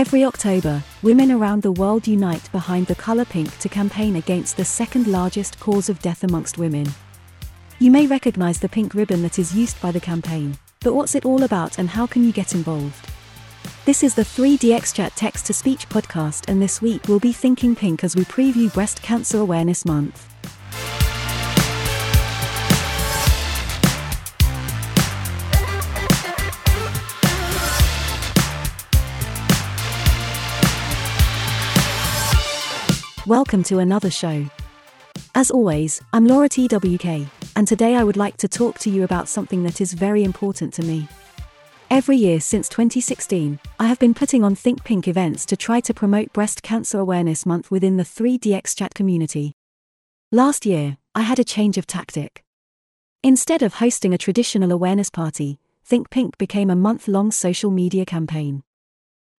Every October, women around the world unite behind the color pink to campaign against the second largest cause of death amongst women. You may recognize the pink ribbon that is used by the campaign, but what's it all about and how can you get involved? This is the 3DX Chat Text to Speech podcast, and this week we'll be thinking pink as we preview Breast Cancer Awareness Month. Welcome to another show. As always, I'm Laura TWK, and today I would like to talk to you about something that is very important to me. Every year since 2016, I have been putting on Think Pink events to try to promote Breast Cancer Awareness Month within the 3DX chat community. Last year, I had a change of tactic. Instead of hosting a traditional awareness party, Think Pink became a month long social media campaign.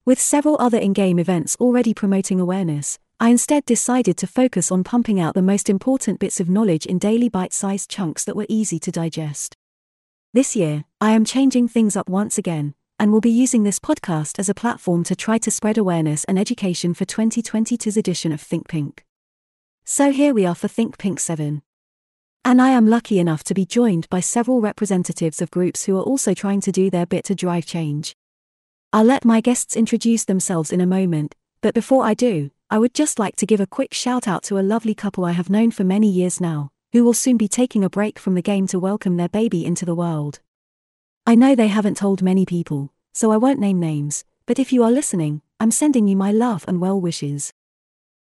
With several other in game events already promoting awareness, I instead decided to focus on pumping out the most important bits of knowledge in daily bite sized chunks that were easy to digest. This year, I am changing things up once again, and will be using this podcast as a platform to try to spread awareness and education for 2022's edition of Think Pink. So here we are for Think Pink 7. And I am lucky enough to be joined by several representatives of groups who are also trying to do their bit to drive change. I'll let my guests introduce themselves in a moment, but before I do, I would just like to give a quick shout out to a lovely couple I have known for many years now, who will soon be taking a break from the game to welcome their baby into the world. I know they haven't told many people, so I won't name names, but if you are listening, I'm sending you my love and well wishes.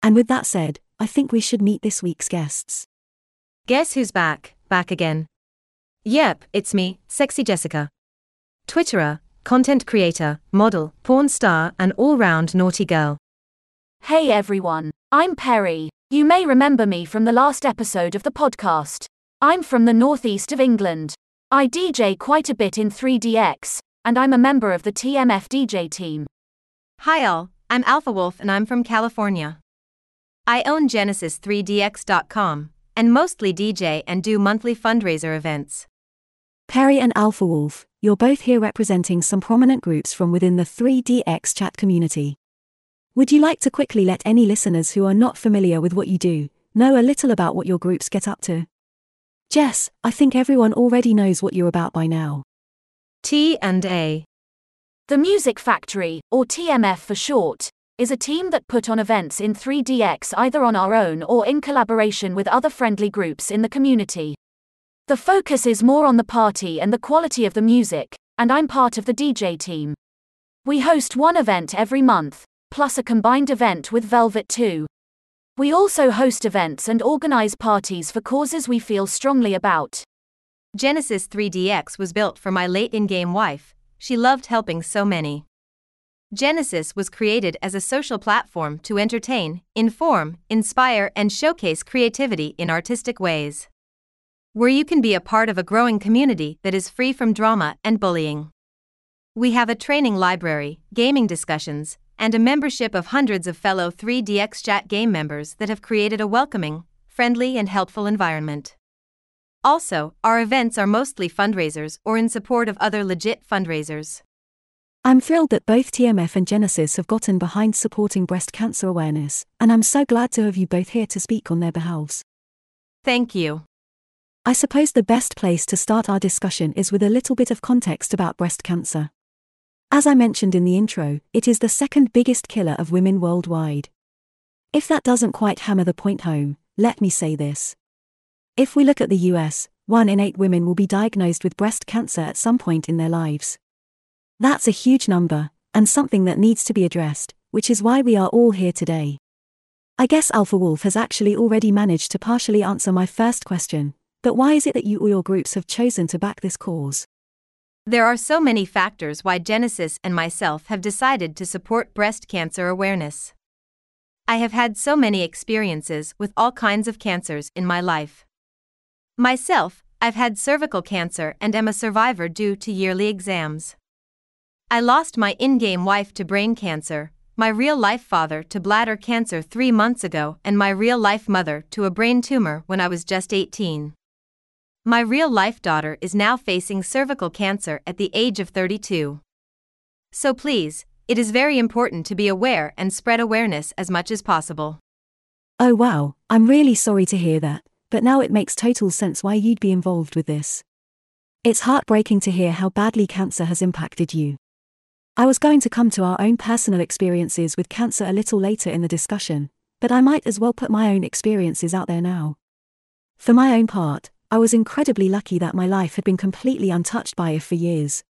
And with that said, I think we should meet this week's guests. Guess who's back, back again? Yep, it's me, SexxxyJessica. Twitterer, content creator, model, porn star, and all round naughty girl. Hey everyone, I'm Perrie. You may remember me from the last episode of the podcast. I'm from the northeast of England. I DJ quite a bit in 3DX, and I'm a member of the TMF DJ team. Hi all, I'm AlphaWulf and I'm from California. I own Genesis3DX.com and mostly DJ and do monthly fundraiser events. Perrie and AlphaWulf, you're both here representing some prominent groups from within the 3DX chat community. Would you like to quickly let any listeners who are not familiar with what you do know a little about what your groups get up to? Jess, I think everyone already knows what you're about by now. T and A. The Music Factory, or TMF for short, is a team that put on events in 3DX either on our own or in collaboration with other friendly groups in the community. The focus is more on the party and the quality of the music, and I'm part of the DJ team. We host one event every month, plus a combined event with Velvet 2. We also host events and organize parties for causes we feel strongly about. Genesis 3DX was built for my late in game wife, she loved helping so many. Genesis was created as a social platform to entertain, inform, inspire, and showcase creativity in artistic ways. Where you can be a part of a growing community that is free from drama and bullying. We have a training library, gaming discussions, and a membership of hundreds of fellow 3DX Chat game members that have created a welcoming, friendly, and helpful environment. Also, our events are mostly fundraisers or in support of other legit fundraisers. I'm thrilled that both TMF and Genesis have gotten behind supporting breast cancer awareness, and I'm so glad to have you both here to speak on their behalves. Thank you. I suppose the best place to start our discussion is with a little bit of context about breast cancer. As I mentioned in the intro, it is the second biggest killer of women worldwide. If that doesn't quite hammer the point home, let me say this. If we look at the US, one in eight women will be diagnosed with breast cancer at some point in their lives. That's a huge number, and something that needs to be addressed, which is why we are all here today. I guess AlphaWulf has actually already managed to partially answer my first question, but why is it that you or your groups have chosen to back this cause? There are so many factors why Genesis and myself have decided to support breast cancer awareness. I have had so many experiences with all kinds of cancers in my life. Myself, I've had cervical cancer and am a survivor due to yearly exams. I lost my in game wife to brain cancer, my real life father to bladder cancer three months ago, and my real life mother to a brain tumor when I was just 18. My real life daughter is now facing cervical cancer at the age of 32. So please, it is very important to be aware and spread awareness as much as possible. Oh wow, I'm really sorry to hear that, but now it makes total sense why you'd be involved with this. It's heartbreaking to hear how badly cancer has impacted you. I was going to come to our own personal experiences with cancer a little later in the discussion, but I might as well put my own experiences out there now. For my own part, I was incredibly lucky that my life had been completely untouched by it for years.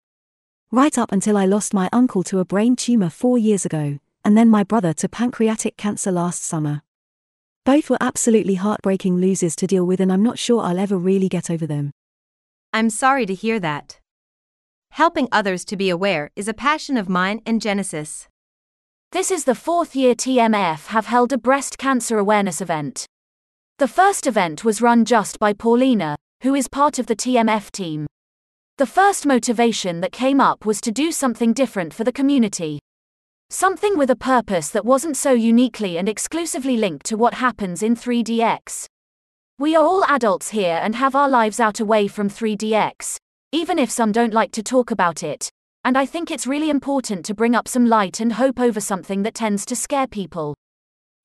Right up until I lost my uncle to a brain tumor four years ago, and then my brother to pancreatic cancer last summer. Both were absolutely heartbreaking losses to deal with, and I'm not sure I'll ever really get over them. I'm sorry to hear that. Helping others to be aware is a passion of mine and Genesis. This is the fourth year TMF have held a breast cancer awareness event. The first event was run just by Paulina, who is part of the TMF team. The first motivation that came up was to do something different for the community. Something with a purpose that wasn't so uniquely and exclusively linked to what happens in 3DX. We are all adults here and have our lives out away from 3DX, even if some don't like to talk about it. And I think it's really important to bring up some light and hope over something that tends to scare people.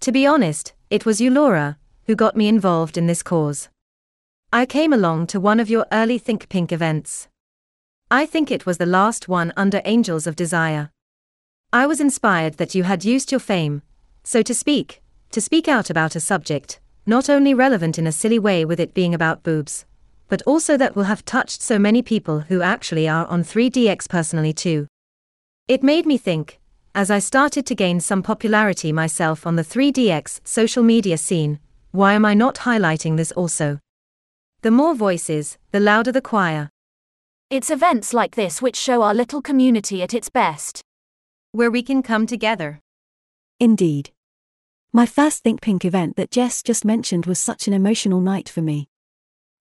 To be honest, it was you, Laura, who got me involved in this cause. I came along to one of your early Think Pink events. I think it was the last one under Angels of Desire. I was inspired that you had used your fame, so to speak, to speak out about a subject, not only relevant in a silly way with it being about boobs, but also that will have touched so many people who actually are on 3DX personally too. It made me think, as I started to gain some popularity myself on the 3DX social media scene, why am I not highlighting this also? The more voices, the louder the choir. It's events like this which show our little community at its best. Where we can come together. Indeed. My first Think Pink event that Jess just mentioned was such an emotional night for me.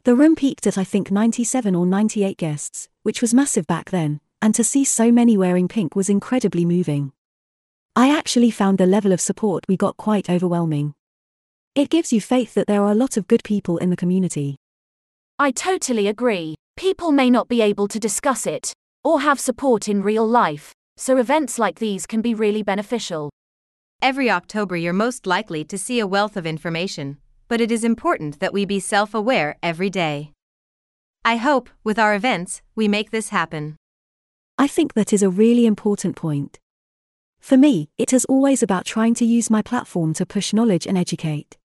The room peaked at I think 97 or 98 guests, which was massive back then, and to see so many wearing pink was incredibly moving. I actually found the level of support we got quite overwhelming. It gives you faith that there are a lot of good people in the community. I totally agree. People may not be able to discuss it, or have support in real life, so events like these can be really beneficial. Every October, you're most likely to see a wealth of information, but it is important that we be self aware every day. I hope, with our events, we make this happen. I think that is a really important point. For me, it is always about trying to use my platform to push knowledge and educate.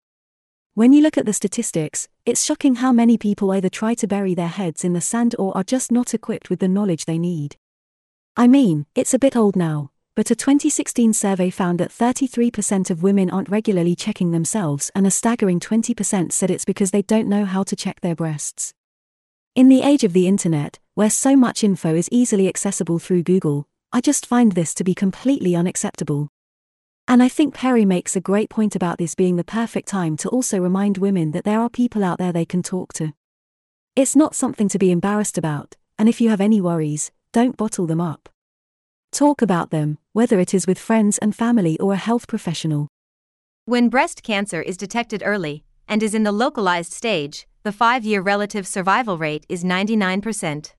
When you look at the statistics, it's shocking how many people either try to bury their heads in the sand or are just not equipped with the knowledge they need. I mean, it's a bit old now, but a 2016 survey found that 33% of women aren't regularly checking themselves and a staggering 20% said it's because they don't know how to check their breasts. In the age of the internet, where so much info is easily accessible through Google, I just find this to be completely unacceptable. And I think Perrie makes a great point about this being the perfect time to also remind women that there are people out there they can talk to. It's not something to be embarrassed about, and if you have any worries, don't bottle them up. Talk about them, whether it is with friends and family or a health professional. When breast cancer is detected early and is in the localized stage, the five year relative survival rate is 99%.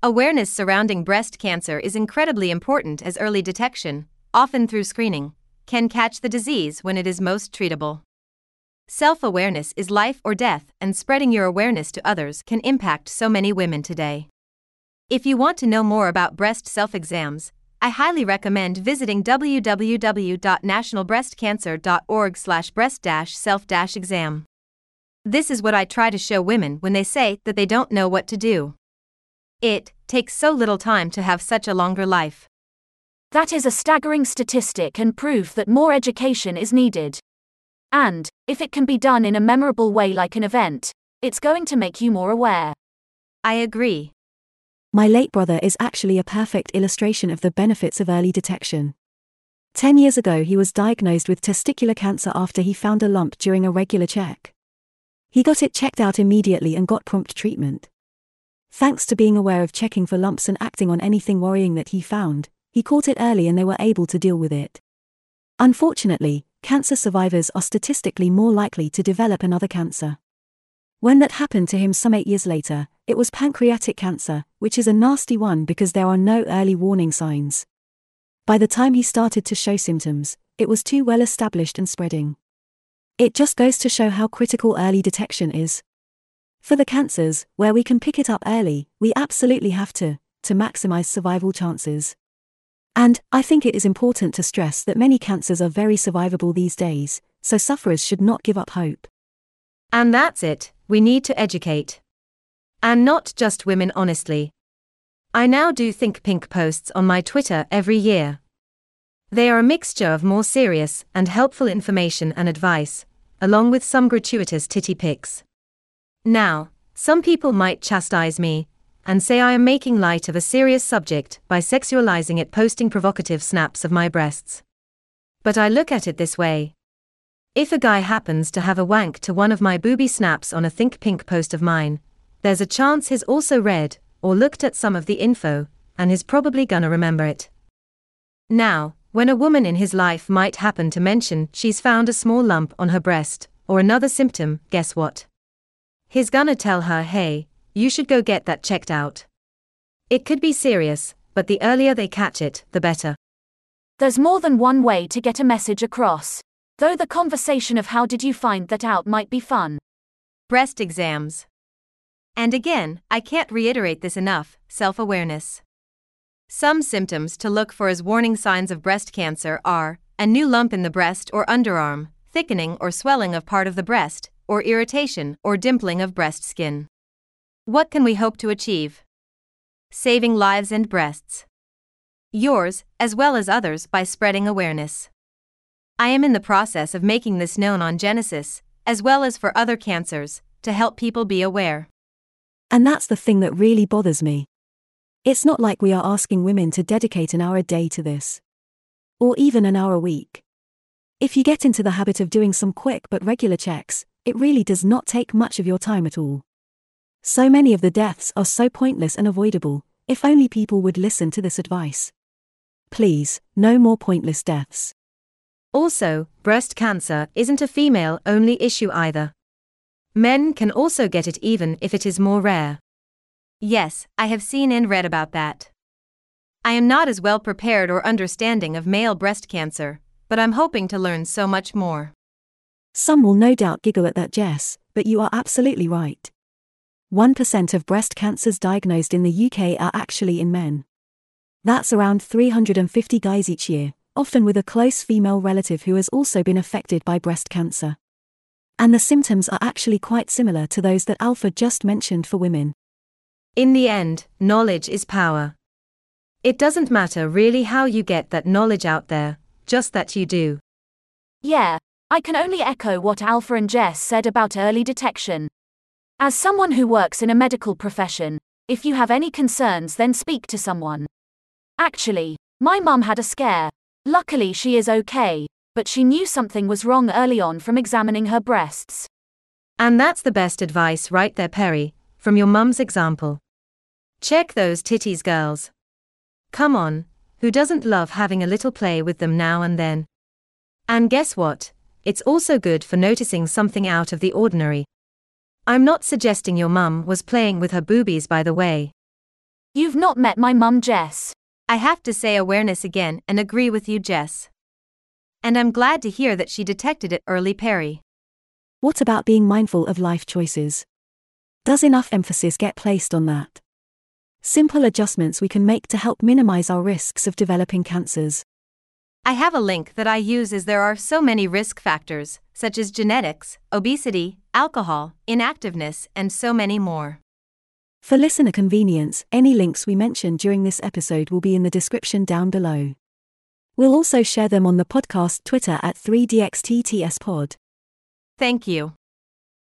Awareness surrounding breast cancer is incredibly important as early detection, often through screening, can catch the disease when it is most treatable. Self awareness is life or death, and spreading your awareness to others can impact so many women today. If you want to know more about breast self exams, I highly recommend visiting www.nationalbreastcancer.org slash breast self exam. This is what I try to show women when they say that they don't know what to do. It takes so little time to have such a longer life. That is a staggering statistic and proof that more education is needed. And, if it can be done in a memorable way like an event, it's going to make you more aware. I agree. My late brother is actually a perfect illustration of the benefits of early detection. Ten years ago, he was diagnosed with testicular cancer after he found a lump during a regular check. He got it checked out immediately and got prompt treatment. Thanks to being aware of checking for lumps and acting on anything worrying that he found, he caught it early and they were able to deal with it. Unfortunately, cancer survivors are statistically more likely to develop another cancer. When that happened to him some eight years later, it was pancreatic cancer, which is a nasty one because there are no early warning signs. By the time he started to show symptoms, it was too well established and spreading. It just goes to show how critical early detection is. For the cancers, where we can pick it up early, we absolutely have to, to maximize survival chances. And, I think it is important to stress that many cancers are very survivable these days, so sufferers should not give up hope. And that's it, we need to educate. And not just women, honestly. I now do Think Pink posts on my Twitter every year. They are a mixture of more serious and helpful information and advice, along with some gratuitous titty pics. Now, some people might chastise me and say I am making light of a serious subject by sexualizing it, posting provocative snaps of my breasts. But I look at it this way. If a guy happens to have a wank to one of my booby snaps on a Think Pink post of mine, there's a chance he's also read or looked at some of the info and he's probably gonna remember it. Now, when a woman in his life might happen to mention she's found a small lump on her breast, or another symptom, guess what? He's gonna tell her, hey, you should go get that checked out. It could be serious, but the earlier they catch it, the better. There's more than one way to get a message across. Though the conversation of how did you find that out might be fun. Breast exams. And again, I can't reiterate this enough self awareness. Some symptoms to look for as warning signs of breast cancer are a new lump in the breast or underarm, thickening or swelling of part of the breast, or irritation or dimpling of breast skin. What can we hope to achieve? Saving lives and breasts. Yours, as well as others, by spreading awareness. I am in the process of making this known on Genesis, as well as for other cancers, to help people be aware. And that's the thing that really bothers me. It's not like we are asking women to dedicate an hour a day to this. Or even an hour a week. If you get into the habit of doing some quick but regular checks, it really does not take much of your time at all. So many of the deaths are so pointless and avoidable, if only people would listen to this advice. Please, no more pointless deaths. Also, breast cancer isn't a female only issue either. Men can also get it even if it is more rare. Yes, I have seen and read about that. I am not as well prepared or understanding of male breast cancer, but I'm hoping to learn so much more. Some will no doubt giggle at that, Jess, but you are absolutely right. 1% of breast cancers diagnosed in the UK are actually in men. That's around 350 guys each year, often with a close female relative who has also been affected by breast cancer. And the symptoms are actually quite similar to those that Alpha just mentioned for women. In the end, knowledge is power. It doesn't matter really how you get that knowledge out there, just that you do. Yeah, I can only echo what Alpha and Jess said about early detection. As someone who works in a medical profession, if you have any concerns, then speak to someone. Actually, my mum had a scare. Luckily, she is okay, but she knew something was wrong early on from examining her breasts. And that's the best advice right there, Perrie from your mum's example. Check those titties, girls. Come on, who doesn't love having a little play with them now and then? And guess what? It's also good for noticing something out of the ordinary. I'm not suggesting your mum was playing with her boobies, by the way. You've not met my mum, Jess. I have to say awareness again and agree with you, Jess. And I'm glad to hear that she detected it early, Perrie. What about being mindful of life choices? Does enough emphasis get placed on that? Simple adjustments we can make to help minimize our risks of developing cancers. I have a link that I use as there are so many risk factors, such as genetics, obesity, alcohol, inactiveness, and so many more. For listener convenience, any links we mention during this episode will be in the description down below. We'll also share them on the podcast Twitter at 3DXTTSPod. Thank you.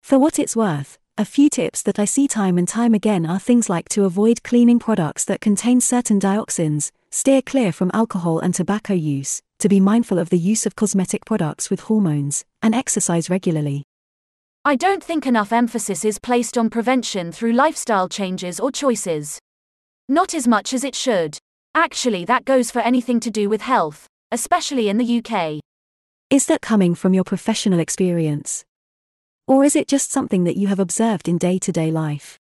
For what it's worth, a few tips that I see time and time again are things like to avoid cleaning products that contain certain dioxins, steer clear from alcohol and tobacco use, to be mindful of the use of cosmetic products with hormones, and exercise regularly. I don't think enough emphasis is placed on prevention through lifestyle changes or choices. Not as much as it should. Actually, that goes for anything to do with health, especially in the UK. Is that coming from your professional experience? Or is it just something that you have observed in day to day life?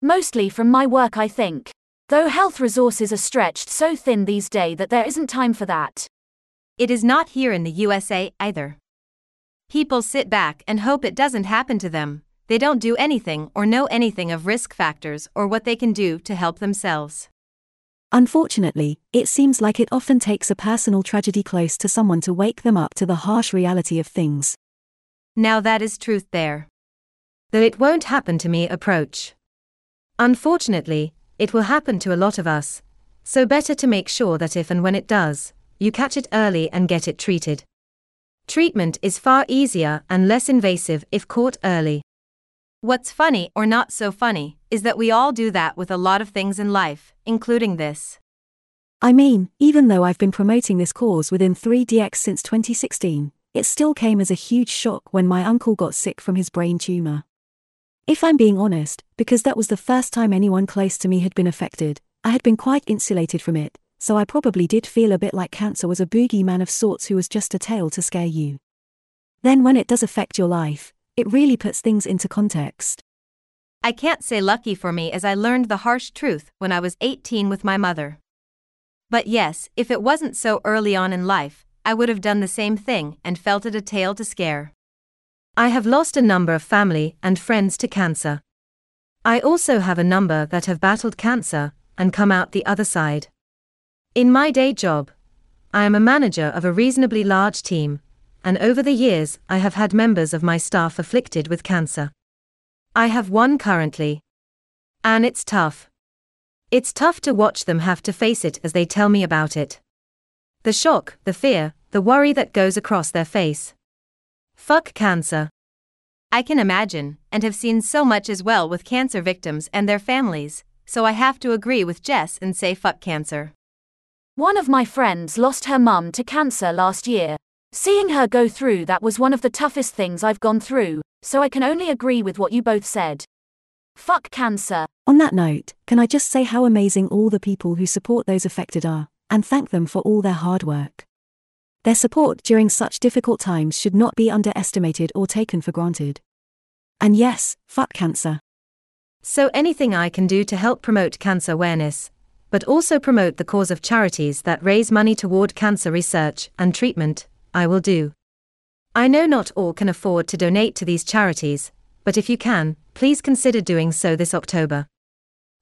Mostly from my work, I think. Though health resources are stretched so thin these days that there isn't time for that. It is not here in the USA either. People sit back and hope it doesn't happen to them. They don't do anything or know anything of risk factors or what they can do to help themselves. Unfortunately, it seems like it often takes a personal tragedy close to someone to wake them up to the harsh reality of things. Now that is truth there. Though it won't happen to me approach. Unfortunately, it will happen to a lot of us. So better to make sure that if and when it does, you catch it early and get it treated. Treatment is far easier and less invasive if caught early. What's funny or not so funny is that we all do that with a lot of things in life, including this. I mean, even though I've been promoting this cause within 3DX since 2016, it still came as a huge shock when my uncle got sick from his brain tumor. If I'm being honest, because that was the first time anyone close to me had been affected, I had been quite insulated from it, so I probably did feel a bit like cancer was a boogeyman of sorts who was just a tale to scare you. Then when it does affect your life, it really puts things into context. I can't say lucky for me as I learned the harsh truth when I was 18 with my mother. But yes, if it wasn't so early on in life, I would have done the same thing and felt it a tale to scare. I have lost a number of family and friends to cancer. I also have a number that have battled cancer and come out the other side. In my day job, I am a manager of a reasonably large team, and over the years I have had members of my staff afflicted with cancer. I have one currently. And it's tough. It's tough to watch them have to face it as they tell me about it. The shock, the fear, the worry that goes across their face. Fuck cancer. I can imagine, and have seen so much as well with cancer victims and their families, so I have to agree with Jess and say fuck cancer. One of my friends lost her mum to cancer last year. Seeing her go through that was one of the toughest things I've gone through, so I can only agree with what you both said. Fuck cancer. On that note, can I just say how amazing all the people who support those affected are, and thank them for all their hard work. Their support during such difficult times should not be underestimated or taken for granted. And yes, fuck cancer. So anything I can do to help promote cancer awareness, but also promote the cause of charities that raise money toward cancer research and treatment, I will do. I know not all can afford to donate to these charities, but if you can, please consider doing so this October.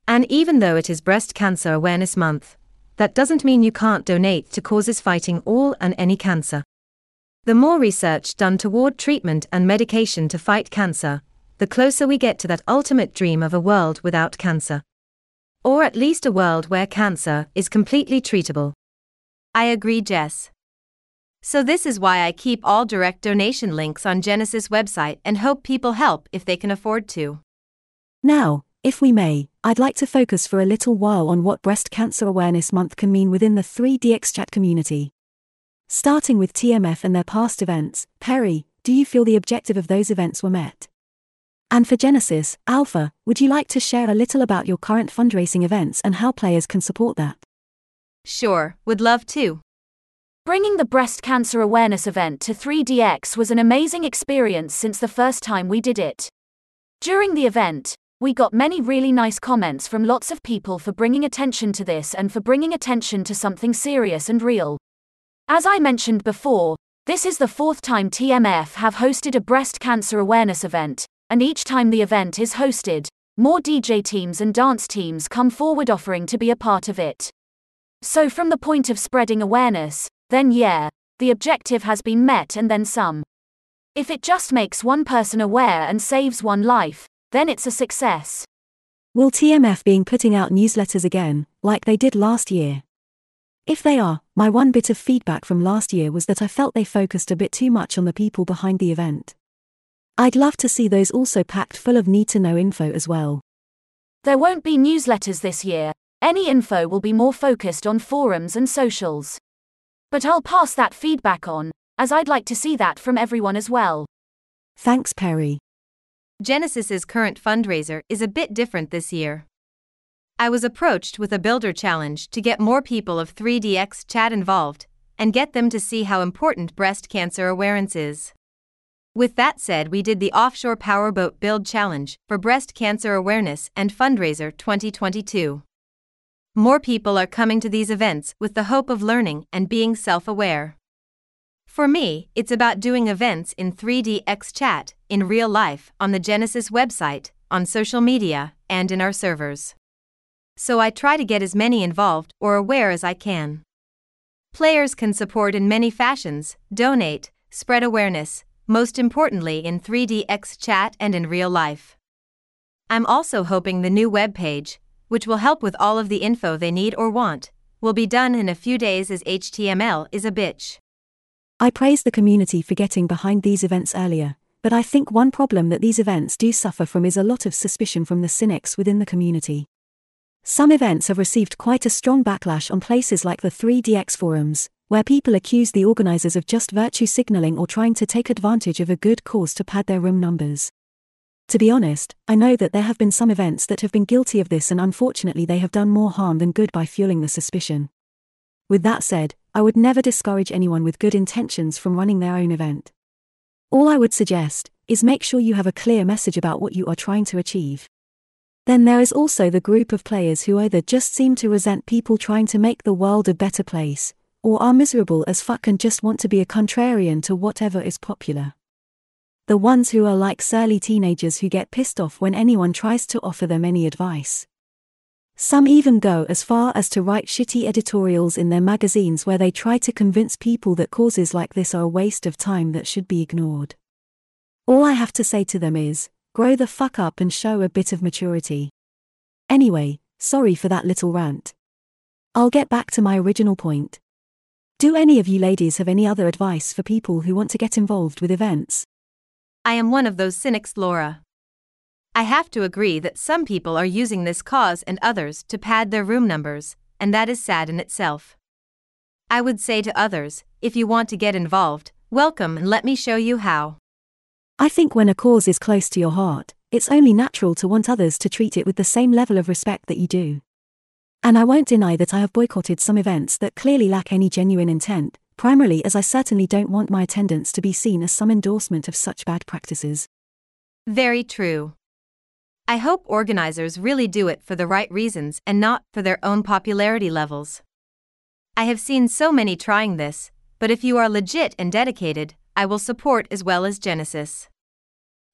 And even though it is Breast Cancer Awareness Month, that doesn't mean you can't donate to causes fighting all and any cancer. The more research done toward treatment and medication to fight cancer, the closer we get to that ultimate dream of a world without cancer. Or at least a world where cancer is completely treatable. I agree, Jess. So, this is why I keep all direct donation links on Genesis website and hope people help if they can afford to. Now, if we may, I'd like to focus for a little while on what Breast Cancer Awareness Month can mean within the 3DX chat community. Starting with TMF and their past events, Perrie, do you feel the objective of those events were met? And for Genesis, Alpha, would you like to share a little about your current fundraising events and how players can support that? Sure, would love to. Bringing the breast cancer awareness event to 3DX was an amazing experience since the first time we did it. During the event, we got many really nice comments from lots of people for bringing attention to this and for bringing attention to something serious and real. As I mentioned before, this is the fourth time TMF have hosted a breast cancer awareness event, and each time the event is hosted, more DJ teams and dance teams come forward offering to be a part of it. So, from the point of spreading awareness, then yeah, the objective has been met and then some. If it just makes one person aware and saves one life, then it's a success. Will TMF being putting out newsletters again, like they did last year? If they are, my one bit of feedback from last year was that I felt they focused a bit too much on the people behind the event. I'd love to see those also packed full of need to know info as well. There won't be newsletters this year, any info will be more focused on forums and socials. But I'll pass that feedback on, as I'd like to see that from everyone as well. Thanks, Perrie. Genesis's current fundraiser is a bit different this year. I was approached with a builder challenge to get more people of 3DX chat involved and get them to see how important breast cancer awareness is. With that said, we did the Offshore Powerboat Build Challenge for Breast Cancer Awareness and Fundraiser 2022. more people are coming to these events with the hope of learning and being self aware. For me, it's about doing events in 3DX chat, in real life, on the Genesis website, on social media, and in our servers. So I try to get as many involved or aware as I can. Players can support in many fashions donate, spread awareness, most importantly in 3DX chat and in real life. I'm also hoping the new web page, which will help with all of the info they need or want, will be done in a few days as HTML is a bitch. I praise the community for getting behind these events earlier, but I think one problem that these events do suffer from is a lot of suspicion from the cynics within the community. Some events have received quite a strong backlash on places like the 3DX forums, where people accuse the organizers of just virtue signaling or trying to take advantage of a good cause to pad their room numbers. To be honest, I know that there have been some events that have been guilty of this and unfortunately they have done more harm than good by fueling the suspicion. With that said, I would never discourage anyone with good intentions from running their own event. All I would suggest is make sure you have a clear message about what you are trying to achieve. Then there is also the group of players who either just seem to resent people trying to make the world a better place, or are miserable as fuck and just want to be a contrarian to whatever is popular. The ones who are like surly teenagers who get pissed off when anyone tries to offer them any advice. Some even go as far as to write shitty editorials in their magazines where they try to convince people that causes like this are a waste of time that should be ignored. All I have to say to them is, grow the fuck up and show a bit of maturity. Anyway, sorry for that little rant. I'll get back to my original point. Do any of you ladies have any other advice for people who want to get involved with events? I am one of those cynics, Laura. I have to agree that some people are using this cause and others to pad their room numbers, and that is sad in itself. I would say to others, if you want to get involved, welcome and let me show you how. I think when a cause is close to your heart, it's only natural to want others to treat it with the same level of respect that you do. And I won't deny that I have boycotted some events that clearly lack any genuine intent, primarily as I certainly don't want my attendance to be seen as some endorsement of such bad practices. Very true. I hope organizers really do it for the right reasons and not for their own popularity levels. I have seen so many trying this, but if you are legit and dedicated, I will support as well as Genesis.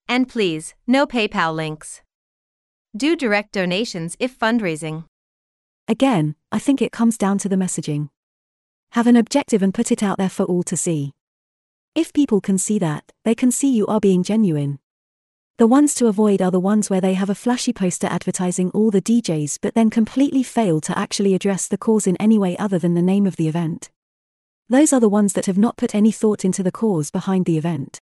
And please, no PayPal links. Do direct donations if fundraising. Again, I think it comes down to the messaging. Have an objective and put it out there for all to see. If people can see that, they can see you are being genuine. The ones to avoid are the ones where they have a flashy poster advertising all the DJs but then completely fail to actually address the cause in any way other than the name of the event. Those are the ones that have not put any thought into the cause behind the event.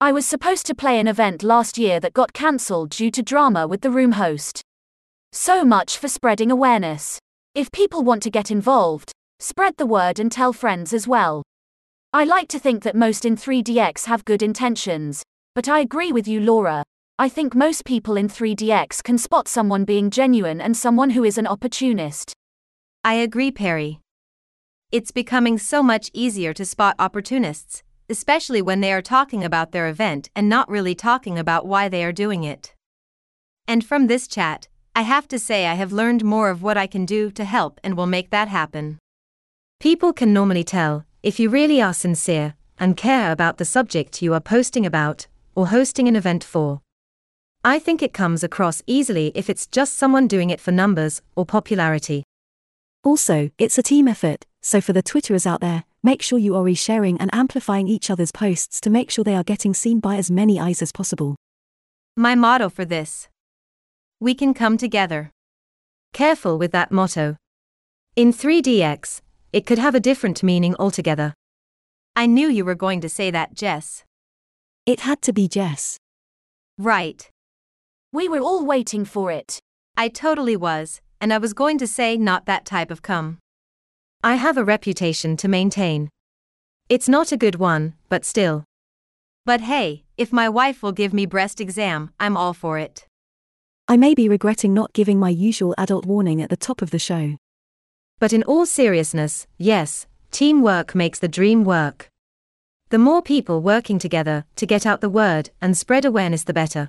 I was supposed to play an event last year that got cancelled due to drama with the room host. So much for spreading awareness. If people want to get involved, spread the word and tell friends as well. I like to think that most in 3DX have good intentions, but I agree with you, Laura. I think most people in 3DX can spot someone being genuine and someone who is an opportunist. I agree, Perrie. It's becoming so much easier to spot opportunists, especially when they are talking about their event and not really talking about why they are doing it. And from this chat, I have to say I have learned more of what I can do to help and will make that happen. People can normally tell if you really are sincere and care about the subject you are posting about or hosting an event for. I think it comes across easily if it's just someone doing it for numbers or popularity. Also, it's a team effort, so for the Twitterers out there, make sure you are resharing and amplifying each other's posts to make sure they are getting seen by as many eyes as possible. My motto for this We can come together. Careful with that motto. In 3DX, it could have a different meaning altogether. I knew you were going to say that, Jess. It had to be Jess. Right. We were all waiting for it. I totally was, and I was going to say not that type of come. I have a reputation to maintain. It's not a good one, but still. But hey, if my wife will give me breast exam, I'm all for it. I may be regretting not giving my usual adult warning at the top of the show. But in all seriousness, yes, teamwork makes the dream work. The more people working together to get out the word and spread awareness, the better.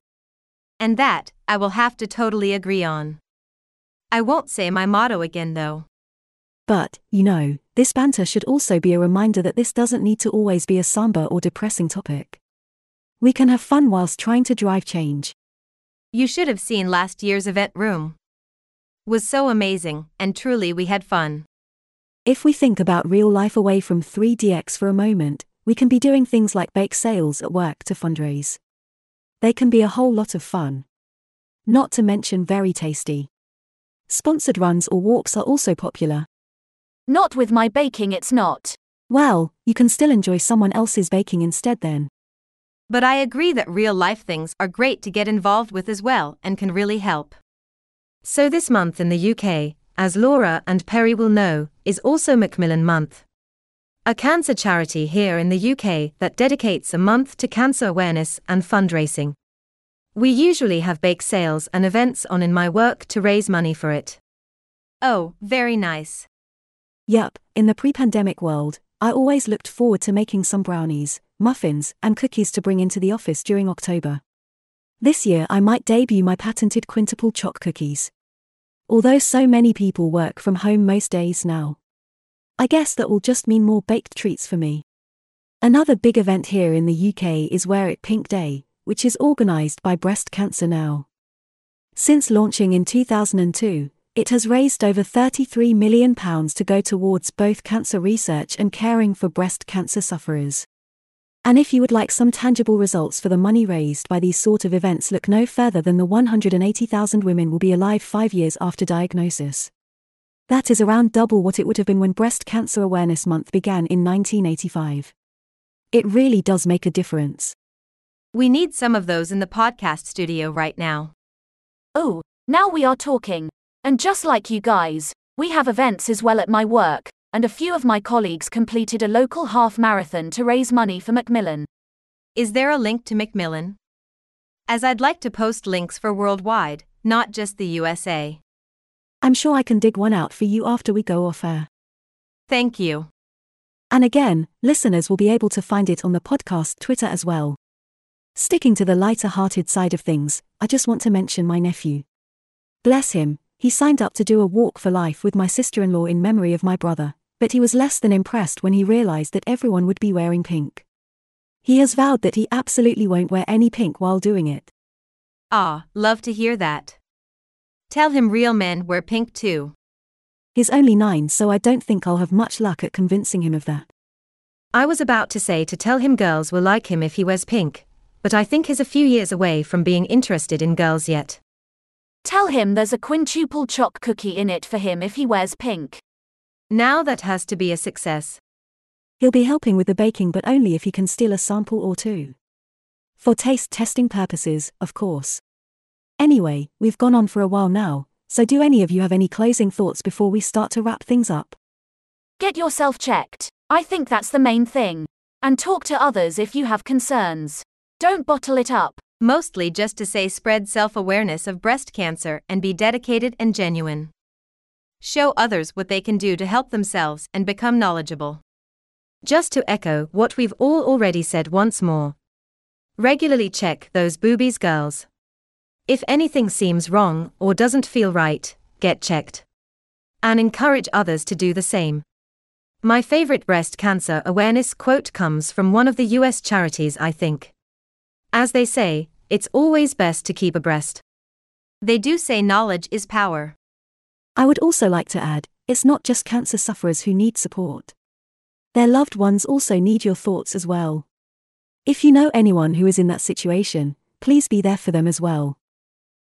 And that, I will have to totally agree on. I won't say my motto again though. But, you know, this banter should also be a reminder that this doesn't need to always be a somber or depressing topic. We can have fun whilst trying to drive change. You should have seen last year's event room. Was so amazing, and truly we had fun. If we think about real life away from 3DX for a moment, we can be doing things like bake sales at work to fundraise. They can be a whole lot of fun. Not to mention very tasty. Sponsored runs or walks are also popular. Not with my baking, it's not. Well, you can still enjoy someone else's baking instead then. But I agree that real life things are great to get involved with as well and can really help. So, this month in the UK, as Laura and Perrie will know, is also Macmillan Month. A cancer charity here in the UK that dedicates a month to cancer awareness and fundraising. We usually have bake sales and events on in my work to raise money for it. Oh, very nice. Yup, in the pre pandemic world, I always looked forward to making some brownies, muffins, and cookies to bring into the office during October. This year I might debut my patented quintuple choc cookies. Although so many people work from home most days now. I guess that will just mean more baked treats for me. Another big event here in the UK is Wear It Pink Day, which is organised by Breast Cancer Now. Since launching in 2002, it has raised over £33 million to go towards both cancer research and caring for breast cancer sufferers. And if you would like some tangible results for the money raised by these sort of events, look no further than the 180,000 women will be alive five years after diagnosis. That is around double what it would have been when Breast Cancer Awareness Month began in 1985. It really does make a difference. We need some of those in the podcast studio right now. Oh, now we are talking. And just like you guys, we have events as well at my work, and a few of my colleagues completed a local half marathon to raise money for Macmillan. Is there a link to Macmillan? As I'd like to post links for worldwide, not just the USA. I'm sure I can dig one out for you after we go off air. Thank you. And again, listeners will be able to find it on the podcast Twitter as well. Sticking to the lighter hearted side of things, I just want to mention my nephew. Bless him, he signed up to do a walk for life with my sister in law in memory of my brother, but he was less than impressed when he realized that everyone would be wearing pink. He has vowed that he absolutely won't wear any pink while doing it. Ah, love to hear that. Tell him real men wear pink too. He's only nine, so I don't think I'll have much luck at convincing him of that. I was about to say to tell him girls will like him if he wears pink, but I think he's a few years away from being interested in girls yet. Tell him there's a quintuple choc cookie in it for him if he wears pink. Now that has to be a success. He'll be helping with the baking, but only if he can steal a sample or two. For taste testing purposes, of course. Anyway, we've gone on for a while now, so do any of you have any closing thoughts before we start to wrap things up? Get yourself checked. I think that's the main thing. And talk to others if you have concerns. Don't bottle it up mostly just to say spread self awareness of breast cancer and be dedicated and genuine. Show others what they can do to help themselves and become knowledgeable. Just to echo what we've all already said once more regularly check those boobies, girls. If anything seems wrong or doesn't feel right, get checked. And encourage others to do the same. My favorite breast cancer awareness quote comes from one of the US charities, I think. As they say, it's always best to keep abreast. They do say knowledge is power. I would also like to add it's not just cancer sufferers who need support. Their loved ones also need your thoughts as well. If you know anyone who is in that situation, please be there for them as well.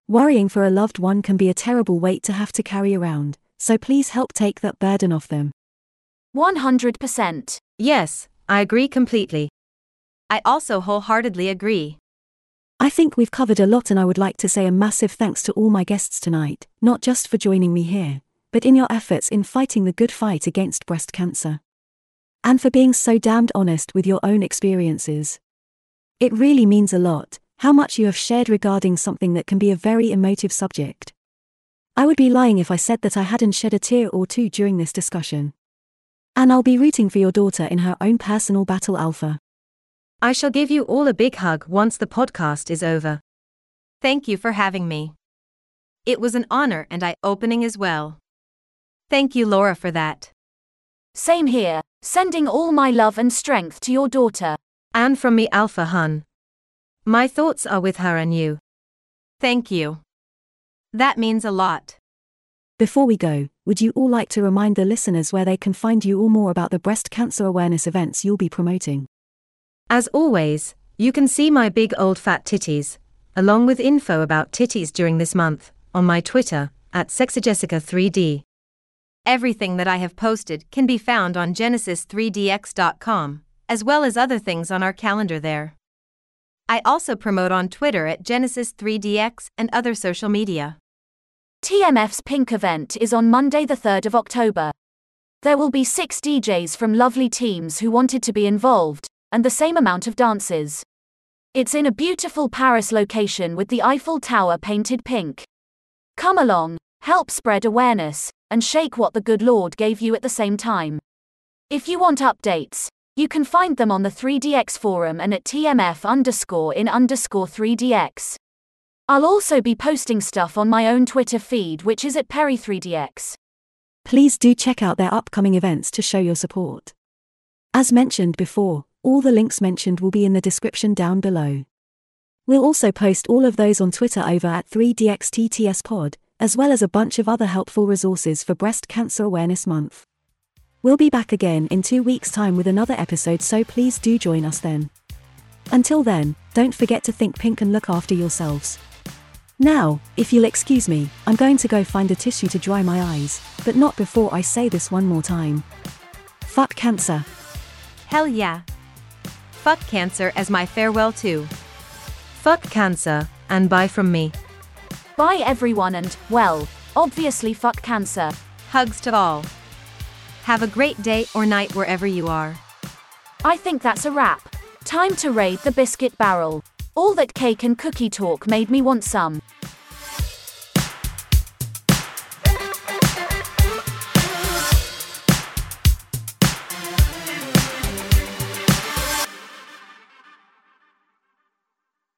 Worrying for a loved one can be a terrible weight to have to carry around, so please help take that burden off them. 100%. Yes, I agree completely. I also wholeheartedly agree. I think we've covered a lot, and I would like to say a massive thanks to all my guests tonight, not just for joining me here, but in your efforts in fighting the good fight against breast cancer. And for being so damned honest with your own experiences. It really means a lot, how much you have shared regarding something that can be a very emotive subject. I would be lying if I said that I hadn't shed a tear or two during this discussion. And I'll be rooting for your daughter in her own personal battle alpha. I shall give you all a big hug once the podcast is over. Thank you for having me. It was an honor and eye opening as well. Thank you, Laura, for that. Same here, sending all my love and strength to your daughter. And from me, Alpha Hun. My thoughts are with her and you. Thank you. That means a lot. Before we go, would you all like to remind the listeners where they can find you or more about the breast cancer awareness events you'll be promoting? As always, you can see my big old fat titties, along with info about titties during this month, on my Twitter, at SexxxyJessica3D. Everything that I have posted can be found on genesis3dx.com, as well as other things on our calendar there. I also promote on Twitter at Genesis3DX and other social media. TMF's Pink event is on Monday, the 3rd of October. There will be six DJs from lovely teams who wanted to be involved, and the same amount of dances. It's in a beautiful Paris location with the Eiffel Tower painted pink. Come along, help spread awareness, and shake what the good Lord gave you at the same time. If you want updates, you can find them on the 3DX forum and at TMF underscore in underscore 3DX. I'll also be posting stuff on my own Twitter feed, which is at Perrie3DX. Please do check out their upcoming events to show your support. As mentioned before, all the links mentioned will be in the description down below. We'll also post all of those on Twitter over at 3DXTTSPod, as well as a bunch of other helpful resources for Breast Cancer Awareness Month. We'll be back again in two weeks' time with another episode, so please do join us then. Until then, don't forget to think pink and look after yourselves. Now, if you'll excuse me, I'm going to go find a tissue to dry my eyes, but not before I say this one more time. Fuck cancer. Hell yeah. Fuck cancer as my farewell too. Fuck cancer, and bye from me. Bye everyone and, well, obviously fuck cancer. Hugs to all. Have a great day or night wherever you are. I think that's a wrap. Time to raid the biscuit barrel. All that cake and cookie talk made me want some.